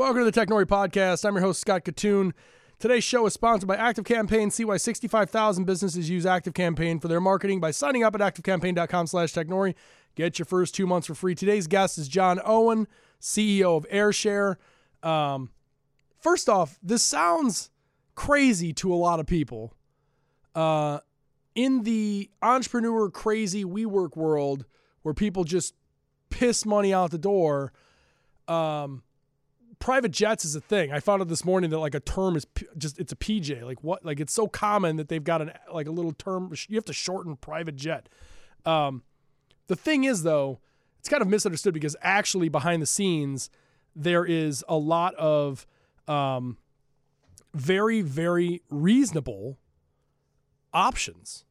Welcome to the Technori Podcast. I'm your host, Scott Kitun. Today's show is sponsored by Active Campaign. See why 65,000 businesses use Active Campaign for their marketing by signing up at activecampaign.com slash Technori. Get your first two months for free. Today's guest is John Owen, CEO of AirShare. Um, first off, this sounds crazy to a lot of people. Uh, in the entrepreneur crazy WeWork world where people just piss money out the door, um, private jets is a thing. I found out this morning that like a term is p- just it's a PJ. Like what? Like it's so common that they've got an like a little term. You have to shorten private jet. Um, the thing is though, it's kind of misunderstood because actually behind the scenes there is a lot of um, very very reasonable options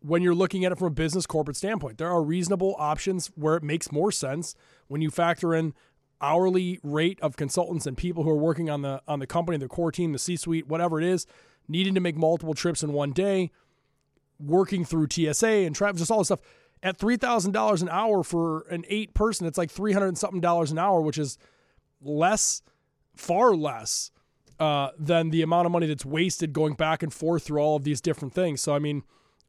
when you're looking at it from a business corporate standpoint. There are reasonable options where it makes more sense when you factor in hourly rate of consultants and people who are working on the on the company, the core team, the C-suite, whatever it is, needing to make multiple trips in one day, working through TSA and travel, just all this stuff. At three thousand dollars an hour for an eight person, it's like three hundred something dollars an hour, which is less, far less uh, than the amount of money that's wasted going back and forth through all of these different things. So I mean,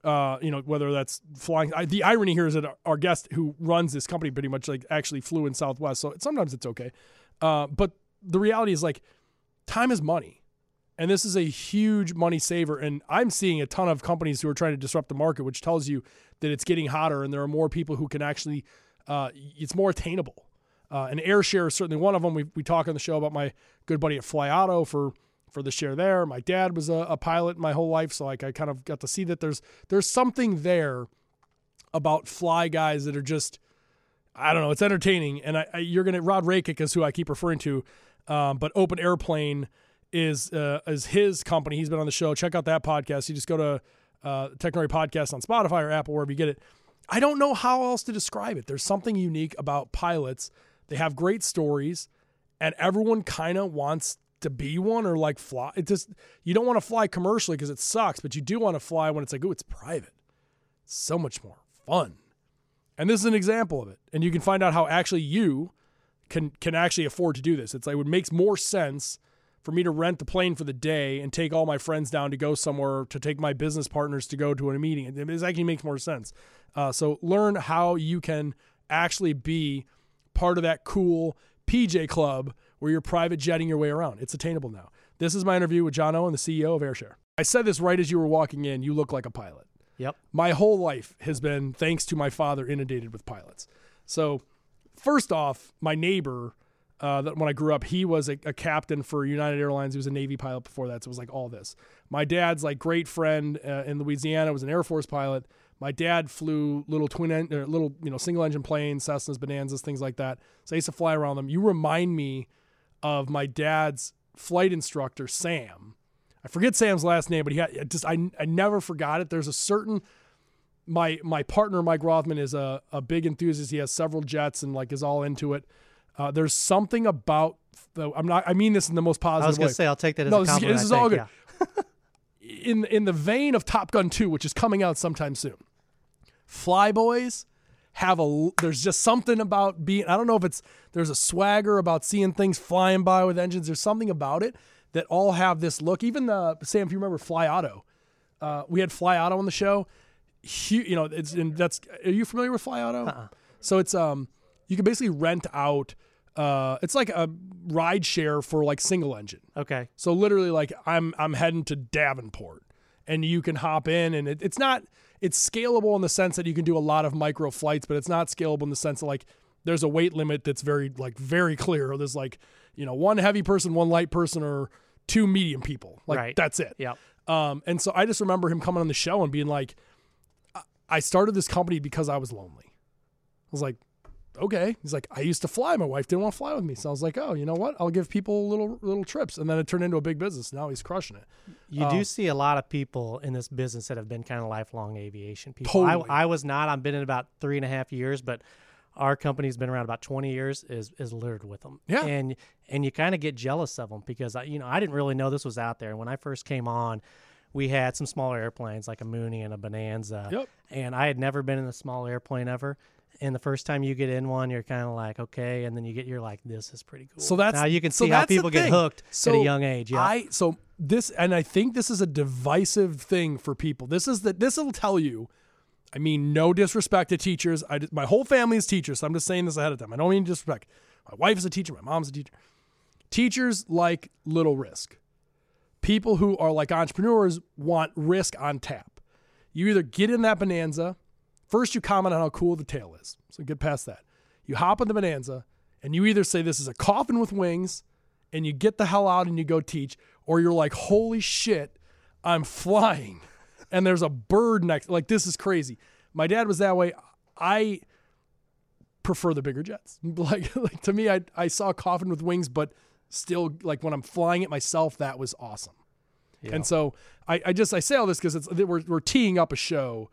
uh, you know, whether that's flying. I, the irony here is that our guest who runs this company pretty much like actually flew in Southwest, so sometimes it's okay. Uh, but the reality is like time is money, and this is a huge money saver. And I'm seeing a ton of companies who are trying to disrupt the market, which tells you that it's getting hotter, and there are more people who can actually. Uh, it's more attainable. Uh, and AirShare is certainly one of them. We we talk on the show about my good buddy at FlyAuto for for the share there. My dad was a, a, pilot my whole life, so like I kind of got to see that there's there's something there about fly guys that are just I don't know, it's entertaining. And I, I you're gonna Rod Rakic is who I keep referring to, um, but Open Airplane is uh, is his company. He's been on the show. Check out that podcast. You just go to uh, Technori Podcast on Spotify or Apple wherever you get it. I don't know how else to describe it. There's something unique about pilots. They have great stories, and everyone kind of wants to be one or like fly. It just you don't want to fly commercially because it sucks, but you do want to fly when it's like, oh, it's private. It's so much more fun. And this is an example of it. And you can find out how actually you can can actually afford to do this. It's like it makes more sense for me to rent the plane for the day and take all my friends down to go somewhere to take my business partners to go to a meeting. It actually makes more sense. Uh, so learn how you can actually be part of that cool PJ club where you're private jetting your way around. It's attainable now. This is my interview with John Owen, the CEO of AirShare. I said this right as you were walking in. You look like a pilot. Yep. My whole life has been thanks to my father inundated with pilots. So, first off, my neighbor, uh, that when I grew up, he was a, a, captain for United Airlines. He was a Navy pilot before that. So it was like all this. My dad's like great friend uh, in Louisiana was an Air Force pilot. My dad flew little twin, en- uh, little you know single engine planes, Cessnas, Bonanzas, things like that. So I used to fly around them. You remind me of my dad's flight instructor, Sam. I forget Sam's last name, but he had just I, I never forgot it. There's a certain my my partner Mike Rothman is a, a big enthusiast. He has several jets and like is all into it. Uh, there's something about the, I'm not I mean this in the most positive. I was gonna way. say I'll take that as no, a compliment. This is, this is all good. Yeah. in in the vein of Top Gun 2, which is coming out sometime soon. Flyboys have a there's just something about being I don't know if it's there's a swagger about seeing things flying by with engines. There's something about it that all have this look. Even the Sam, if you remember FlyAuto, uh, we had Fly Auto on the show. you know, it's and that's are you familiar with FlyAuto? Uh-uh. So it's um you can basically rent out uh it's like a ride share for like single engine. Okay. So literally like I'm I'm heading to Davenport and you can hop in and it, it's not it's scalable in the sense that you can do a lot of micro flights, but it's not scalable in the sense that like there's a weight limit that's very like very clear. There's like you know one heavy person, one light person, or two medium people. Like right. that's it. Yeah. Um, and so I just remember him coming on the show and being like, I started this company because I was lonely. I was like, okay. He's like, I used to fly. My wife didn't want to fly with me. So I was like, oh, you know what? I'll give people little little trips. And then it turned into a big business. Now he's crushing it. You um, do see a lot of people in this business that have been kind of lifelong aviation people. Totally. I, I was not. I've been in about three and a half years, but our company's been around about 20 years is is littered with them yeah and and you kind of get jealous of them because I, you know i didn't really know this was out there and when i first came on we had some smaller airplanes like a Mooney and a Bonanza. Yep. And I had never been in a small airplane ever. And the first time you get in one, you're kind of like, okay, and then you get, you're like, this is pretty cool. So that's- now you can so see how people get hooked at a young age. Yeah, I so this and I think this is a divisive thing for people. This is that this will tell you. I mean, no disrespect to teachers. I my whole family is teachers, so I'm just saying this ahead of time. I don't mean disrespect. My wife is a teacher. My mom's a teacher. Teachers like little risk. People who are like entrepreneurs want risk on tap. You either get in that bonanza. First, you comment on how cool the tail is. So get past that. You hop on the bonanza, and you either say this is a coffin with wings, and you get the hell out and you go teach, or you're like, holy shit, I'm flying, and there's a bird next. Like this is crazy. My dad was that way. I prefer the bigger jets. Like, like to me, I I saw a coffin with wings, but still, like when I'm flying it myself, that was awesome. And so I, I just I say all this because it's we're we're teeing up a show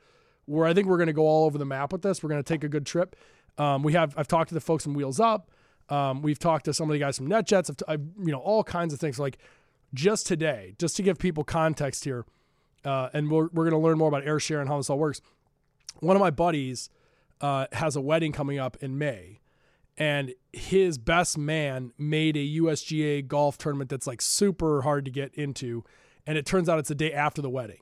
where I think we're going to go all over the map with this. We're going to take a good trip. Um, we have I've talked to the folks from Wheels Up. Um, we've talked to some of the guys from NetJets. I've, I've you know all kinds of things. Like just today, just to give people context here, uh, and we're we're going to learn more about AirShare and how this all works. One of my buddies uh, has a wedding coming up in May, and his best man made a USGA golf tournament that's like super hard to get into, and it turns out it's the day after the wedding.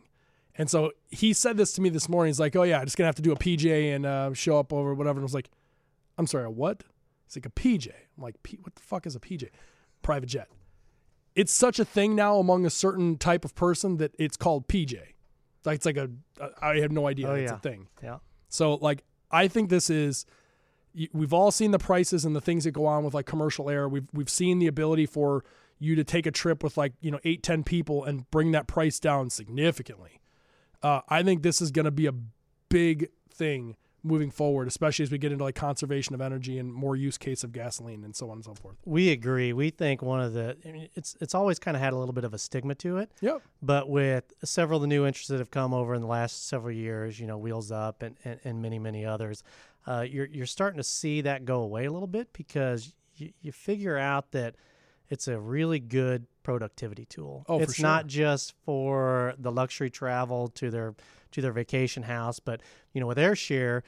And so he said this to me this morning. He's like, "Oh yeah, I'm just gonna have to do a PJ and uh, show up over whatever." And I was like, "I'm sorry, a what?" He's like, "A PJ." I'm like, P- "What the fuck is a PJ?" Private jet. It's such a thing now among a certain type of person that it's called PJ. Like it's like a I have no idea Oh, it's yeah. a thing. yeah. So like I think this is we've all seen the prices and the things that go on with like commercial air. We've we've seen the ability for you to take a trip with like, you know, eight, ten people and bring that price down significantly. Uh, I think this is gonna be a big thing moving forward, especially as we get into like conservation of energy and more use case of gasoline and so on and so forth. We agree. We think one of the I mean, it's it's always kind of had a little bit of a stigma to it, Yep. but with several of the new interests that have come over in the last several years, you know, Wheels Up and, and, and many many others, uh, you're you're starting to see that go away a little bit because you, you figure out that it's a really good productivity tool. Oh, for it's sure. not just for the luxury travel to their to their vacation house, but you know, with AirShare,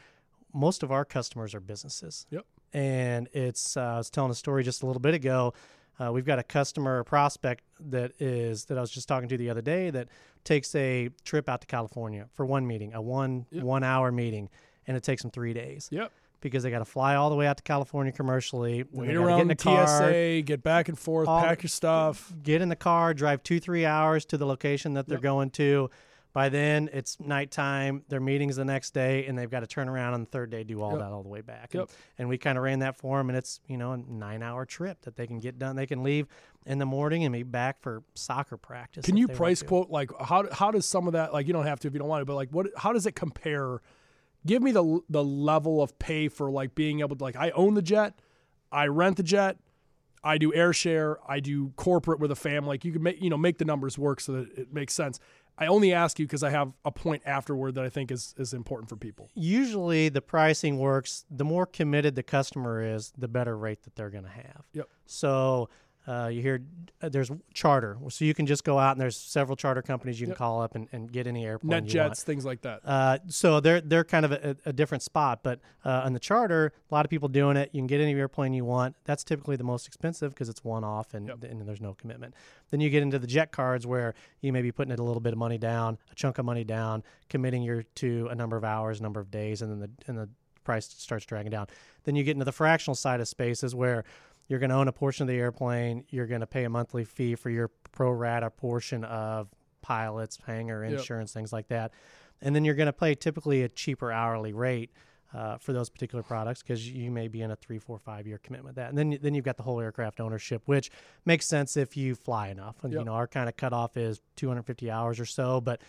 most of our customers are businesses. Yep. And it's uh, I was telling a story just a little bit ago. Uh, we've got a customer prospect that is that I was just talking to the other day that takes a trip out to California for one meeting, a one Yep. one hour meeting, and it takes them three days Yep. Because they got to fly all the way out to California commercially. Wait around get in the car, TSA, get back and forth, all- pack your stuff. get in the car, drive two, three hours to the location that they're Yep. going to. By then, it's nighttime. Their meeting's the next day, and they've got to turn around on the third day, do all Yep. that all the way back. Yep. And, and we kind of ran that for them, and it's you know a nine-hour trip that they can get done. They can leave in the morning and be back for soccer practice. Can you price quote like how how does some of that like you don't have to if you don't want to, but like what how does it compare? Give me the the level of pay for like being able to like I own the jet, I rent the jet, I do air share, I do corporate with a family. Like you can make you know make the numbers work so that it makes sense. I only ask you because I have a point afterward that I think is is important for people. Usually, the pricing works. The more committed the customer is, the better rate that they're going to have. Yep. So uh, you hear uh, there's charter, so you can just go out and there's several charter companies you can Yep. call up and, and get any airplane Net you want. jets, things like that. Uh, so they're they're kind of a, a different spot, but uh, on the charter, a lot of people doing it. You can get any airplane you want. That's typically the most expensive because it's one off and, Yep. and there's no commitment. Then you get into the jet cards where you may be putting it a little bit of money down, a chunk of money down, committing your to a number of hours, number of days, and then the and the price starts dragging down. Then you get into the fractional side of spaces where you're going to own a portion of the airplane. You're going to pay a monthly fee for your pro rata portion of pilots, hangar Yep. insurance, things like that. And then you're going to pay typically a cheaper hourly rate uh, for those particular products because you may be in a three, four, five year commitment with that. And then then you've got the whole aircraft ownership, which makes sense if you fly enough. And you know our kind of cutoff is 250 hours or so, but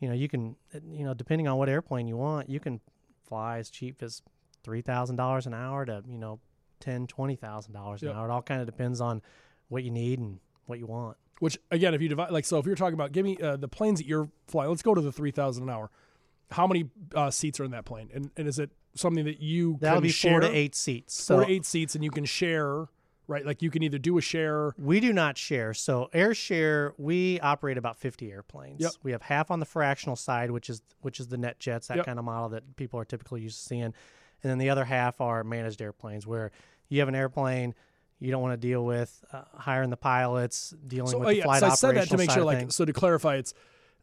you know you can you know depending on what airplane you want, you can fly as cheap as three thousand dollars an hour to you know ten, twenty thousand dollars an Yep. hour. It all kind of depends on what you need and what you want. Which again, if you divide like so, if you're talking about give me uh, the planes that you're flying, let's go to the three thousand an hour. How many uh, seats are in that plane, and and is it something that you That'll can be share? four to eight seats. Four So to eight seats, and you can share, right? Like you can either do a share. We do not share. So AirShare, we operate about 50 airplanes. Yep. We have half on the fractional side, which is which is the NetJets, that Yep. kind of model that people are typically used to seeing. And then the other half are managed airplanes, where you have an airplane you don't want to deal with uh, hiring the pilots, dealing So, with oh, the yeah, flight so I said that to make sure, like, so to clarify, it's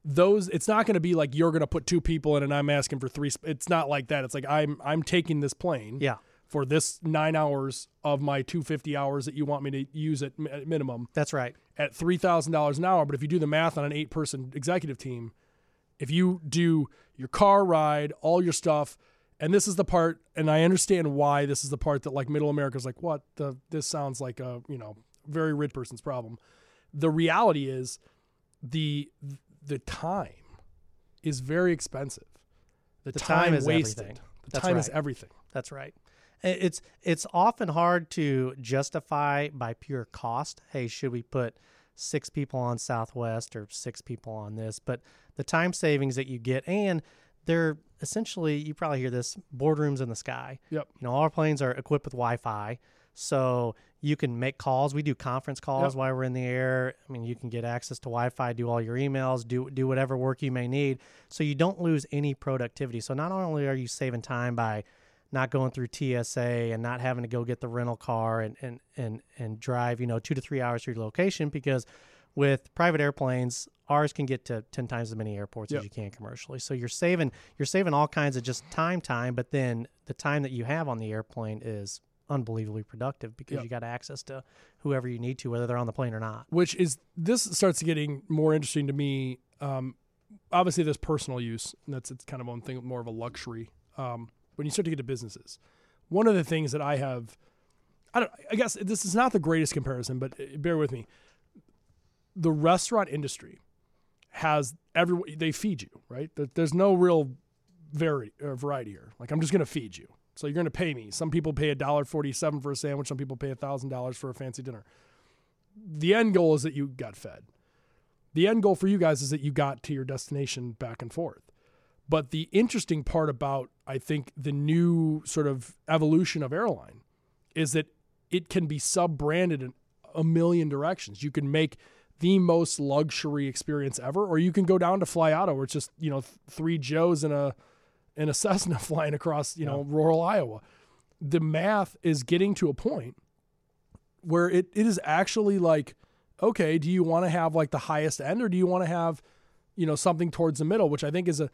those. It's not going to be like you're going to put two people in, and I'm asking for three. sp- It's not like that. It's like I'm I'm taking this plane yeah, for this nine hours of my 250 hours that you want me to use at, at minimum that's right. at three thousand dollars an hour. But if you do the math on an eight person executive team, if you do your car ride, all your stuff, and this is the part, and I understand why this is the part that like middle America's like, what the this sounds like a you know very rich person's problem. The reality is the the time is very expensive. The, The time, time is wasted. everything. The That's time is everything. That's right. It's it's often hard to justify by pure cost. Hey, should we put six people on Southwest or six people on this? But the time savings that you get, and they're essentially you probably hear this boardrooms in the sky. Yep. You know, all our planes are equipped with Wi-Fi, so you can make calls. We do conference calls Yep. while we're in the air. I mean, you can get access to Wi-Fi, do all your emails, do do whatever work you may need, so you don't lose any productivity. So not only are you saving time by not going through TSA and not having to go get the rental car and and and and drive, you know, two to three hours to your location because with private airplanes, ours can get to ten times as many airports Yep. as you can commercially. So you're saving you're saving all kinds of just time time, but then the time that you have on the airplane is unbelievably productive because Yep. you got access to whoever you need to, whether they're on the plane or not. which is this starts getting more interesting to me. Um, obviously, there's personal use, and that's it's kind of one thing more of a luxury. Um, when you start to get to businesses, one of the things that I have, I don't, I guess this is not the greatest comparison, but uh, bear with me. The restaurant industry has every they feed you right. There's no real vari- uh, variety here. Like I'm just going to feed you, so you're going to pay me. Some people pay a dollar forty-seven for a sandwich. Some people pay a thousand dollars for a fancy dinner the end goal is that you got fed. The end goal for you guys is that you got to your destination back and forth. But the interesting part about, I think, the new sort of evolution of airline is that it can be sub branded in a million directions. You can make the most luxury experience ever, or you can go down to Fly Auto, where it's just, you know, th- three Joes in a in a Cessna flying across, you know, rural Iowa. The math is getting to a point where it, it is actually like, okay, do you want to have like the highest end or do you want to have, you know, something towards the middle, which I think is a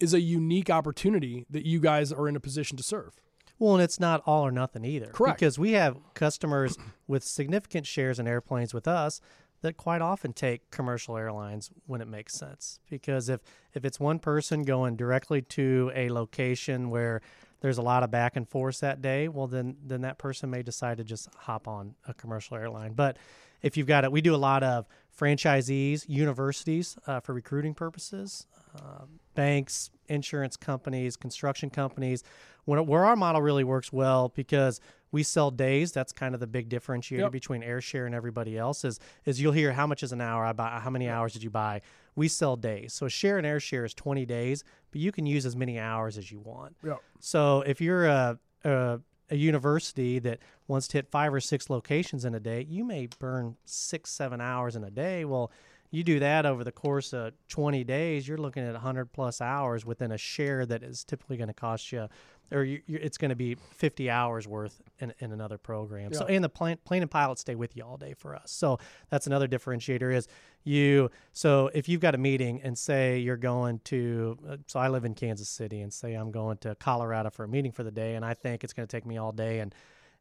is a unique opportunity that you guys are in a position to serve. Well, and it's not all or nothing either. Correct. Because we have customers with significant shares in airplanes with us that quite often take commercial airlines when it makes sense. Because if if it's one person going directly to a location where there's a lot of back and forth that day, well then then that person may decide to just hop on a commercial airline. But if you've got it, we do a lot of franchisees, universities uh, for recruiting purposes, uh, banks, insurance companies, construction companies. When, where our model really works well because we sell days. That's kind of the big differentiator Yep. between AirShare and everybody else. Is is you'll hear how much is an hour I buy. How many hours did you buy? We sell days. So a share and AirShare is 20 days, but you can use as many hours as you want. Yeah. So if you're a, a a university that wants to hit five or six locations in a day, you may burn six, seven hours in a day. Well, you do that over the course of 20 days, you're looking at 100 plus hours within a share that is typically going to cost you, or you, it's going to be 50 hours worth in, in another program. So, Yeah. and the plane, plane and pilots stay with you all day for us. So that's another differentiator is you. So if you've got a meeting and say you're going to, uh, so I live in Kansas City and say I'm going to Colorado for a meeting for the day, and I think it's going to take me all day, and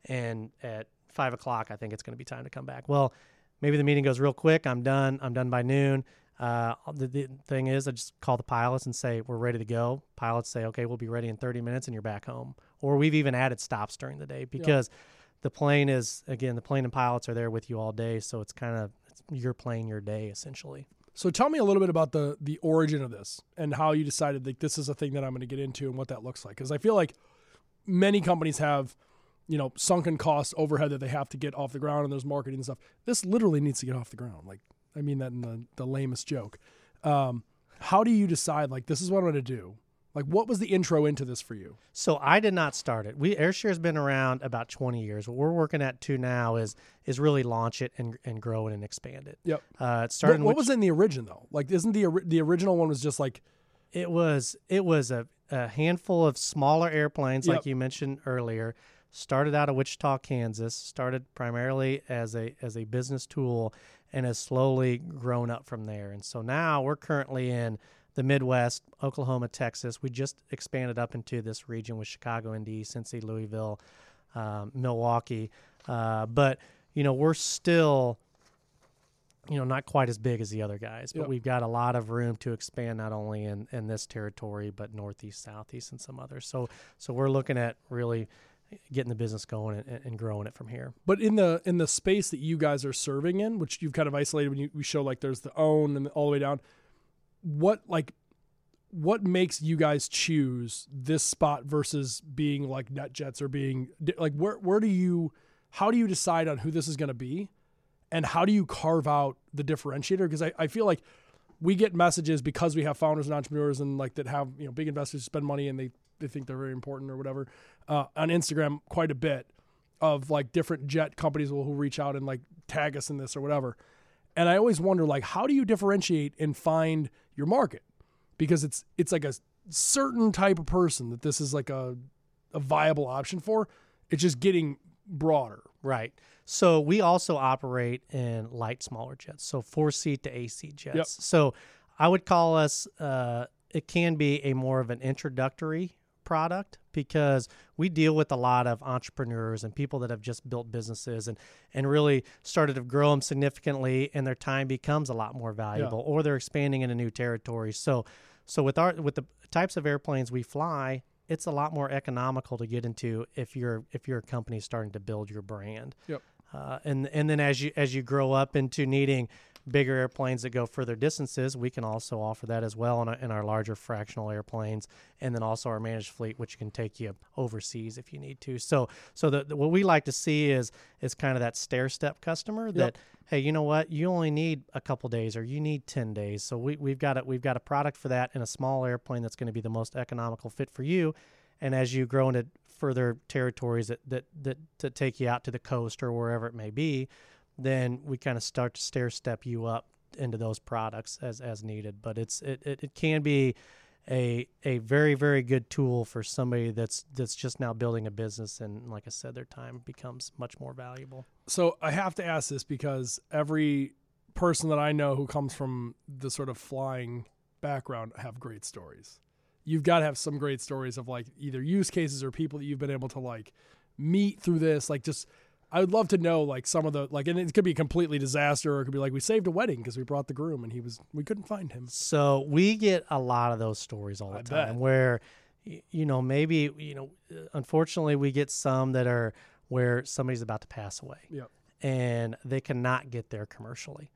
and at five o'clock I think it's going to be time to come back. Well, maybe the meeting goes real quick. I'm done. I'm done by noon. Uh, the, the thing is, I just call the pilots and say we're ready to go. Pilots say, okay, we'll be ready in 30 minutes, and you're back home. Or we've even added stops during the day because the plane is again the plane and pilots are there with you all day, so it's kind of it's your plane, your day essentially. So tell me a little bit about the the origin of this and how you decided like this is a thing that I'm going to get into and what that looks like. Because I feel like many companies have, you know, sunken costs overhead that they have to get off the ground and there's marketing and stuff. This literally needs to get off the ground. Like I mean that in the, the lamest joke. Um, how do you decide like this is what I'm going to do? Like what was the intro into this for you? So I did not start it. We AirShare's been around about 20 years. What we're working at to now is is really launch it and, and grow it and expand it. Yep. Uh, it started. What, what which- was in the origin though? Like isn't the the original one was just like It was it was a a handful of smaller airplanes, Yep. like you mentioned earlier. Started out of Wichita, Kansas. Started primarily as a as a business tool, and has slowly grown up from there. And so now we're currently in the Midwest, Oklahoma, Texas. We just expanded up into this region with Chicago, Indy, Cincy, Louisville, um, Milwaukee. Uh, but you know, we're still you know not quite as big as the other guys but Yep. we've got a lot of room to expand not only in in this territory but northeast southeast and some others so so we're looking at really getting the business going and, and growing it from here. But in the in the space that you guys are serving in, which you've kind of isolated when you we show like there's the own and all the way down, what like what makes you guys choose this spot versus being like NetJets or being like where where do you how do you decide on who this is going to be? And how do you carve out the differentiator? Because I, I feel like we get messages because we have founders and entrepreneurs and like that have you know big investors spend money and they they think they're very important or whatever uh, on Instagram quite a bit of like different jet companies will who reach out and like tag us in this or whatever. And I always wonder like how do you differentiate and find your market? Because it's it's like a certain type of person that this is like a a viable option for. It's just getting broader. Right. So we also operate in light smaller jets so four seat to ac jets. Yep. so i would call us uh, it can be a more of an introductory product because we deal with a lot of entrepreneurs and people that have just built businesses and and really started to grow them significantly and their time becomes a lot more valuable or they're expanding into new territories. So so with our with the types of airplanes we fly it's a lot more economical to get into if you're if you're a company starting to build your brand Yep. uh, and and then as you as you grow up into needing bigger airplanes that go further distances, we can also offer that as well in our, in our larger fractional airplanes, and then also our managed fleet, which can take you overseas if you need to. So so the, the- what we like to see is is kind of that stair step customer that hey, you know what, you only need a couple days or you need ten days. So we we've got a, we've got a product for that in a small airplane that's going to be the most economical fit for you. And as you grow into further territories that, that, that, that take you out to the coast or wherever it may be, then we kind of start to stair step you up into those products as, as needed. But it's it, it, it can be a a very very good tool for somebody that's that's just now building a business and like I said, their time becomes much more valuable. So I have to ask this because every person that I know who comes from the sort of flying background have great stories. You've got to have some great stories of like either use cases or people that you've been able to like meet through this. Like just, I would love to know like some of the like, and it could be a completely disaster or it could be like we saved a wedding because we brought the groom and he was we couldn't find him. So we get a lot of those stories all the I time bet. where you know maybe you know unfortunately we get some that are where somebody's about to pass away Yep. and they cannot get there commercially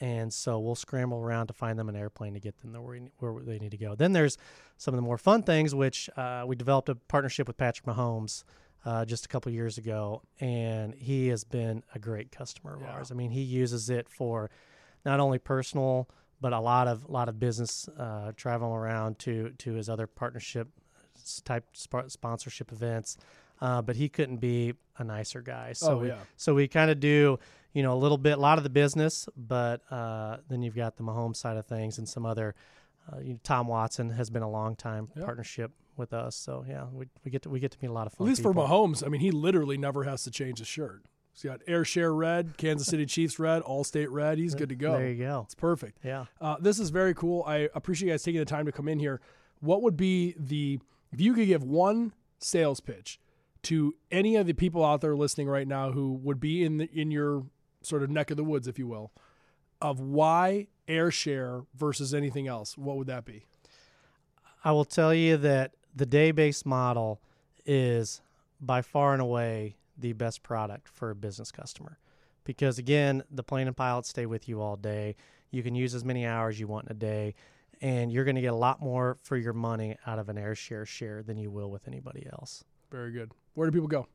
and so we'll scramble around to find them an airplane to get them there where, where they need to go then there's some of the more fun things which uh, we developed a partnership with patrick mahomes uh, just a couple years ago and he has been a great customer of Yeah. ours i mean he uses it for not only personal but a lot of lot of business uh, traveling around to to his other partnership type sp- sponsorship events. Uh, but he couldn't be a nicer guy. So oh we, yeah. so we kind of do you know a little bit, a lot of the business, but uh, then you've got the Mahomes side of things and some other. Uh, you know, Tom Watson has been a long time Yep. partnership with us, so yeah, we, we get to we get to meet a lot of fun. At least for people. Mahomes, I mean, he literally never has to change his shirt. He's got AirShare red, Kansas City Chiefs red, Allstate red. He's good to go. There you go. It's perfect. Yeah. Uh, this is very cool. I appreciate you guys taking the time to come in here. What would be the if you could give one sales pitch to any of the people out there listening right now who would be in the, in your sort of neck of the woods, if you will, of why AirShare versus anything else? What would that be? I will tell you that the day based model is by far and away the best product for a business customer. Because again, the plane and pilot stay with you all day. You can use as many hours you want in a day, and you're going to get a lot more for your money out of an AirShare share than you will with anybody else. Very good. Where do people go?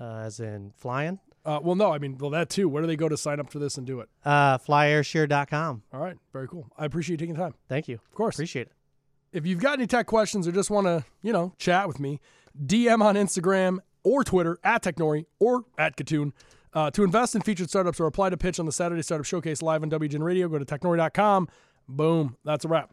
Uh, as in flying, Uh, well, no, I mean, well, that too. Where do they go to sign up for this and do it? uh, flyAirshare.com. All right, very cool. I appreciate you taking the time. Thank you. Of course. Appreciate it. If you've got any tech questions or just want to, you know, chat with me, DM on Instagram or Twitter at Technori or at Kitun. Uh, to invest in featured startups or apply to pitch on the Saturday Startup Showcase live on WGN Radio, go to technori.com. Boom. That's a wrap.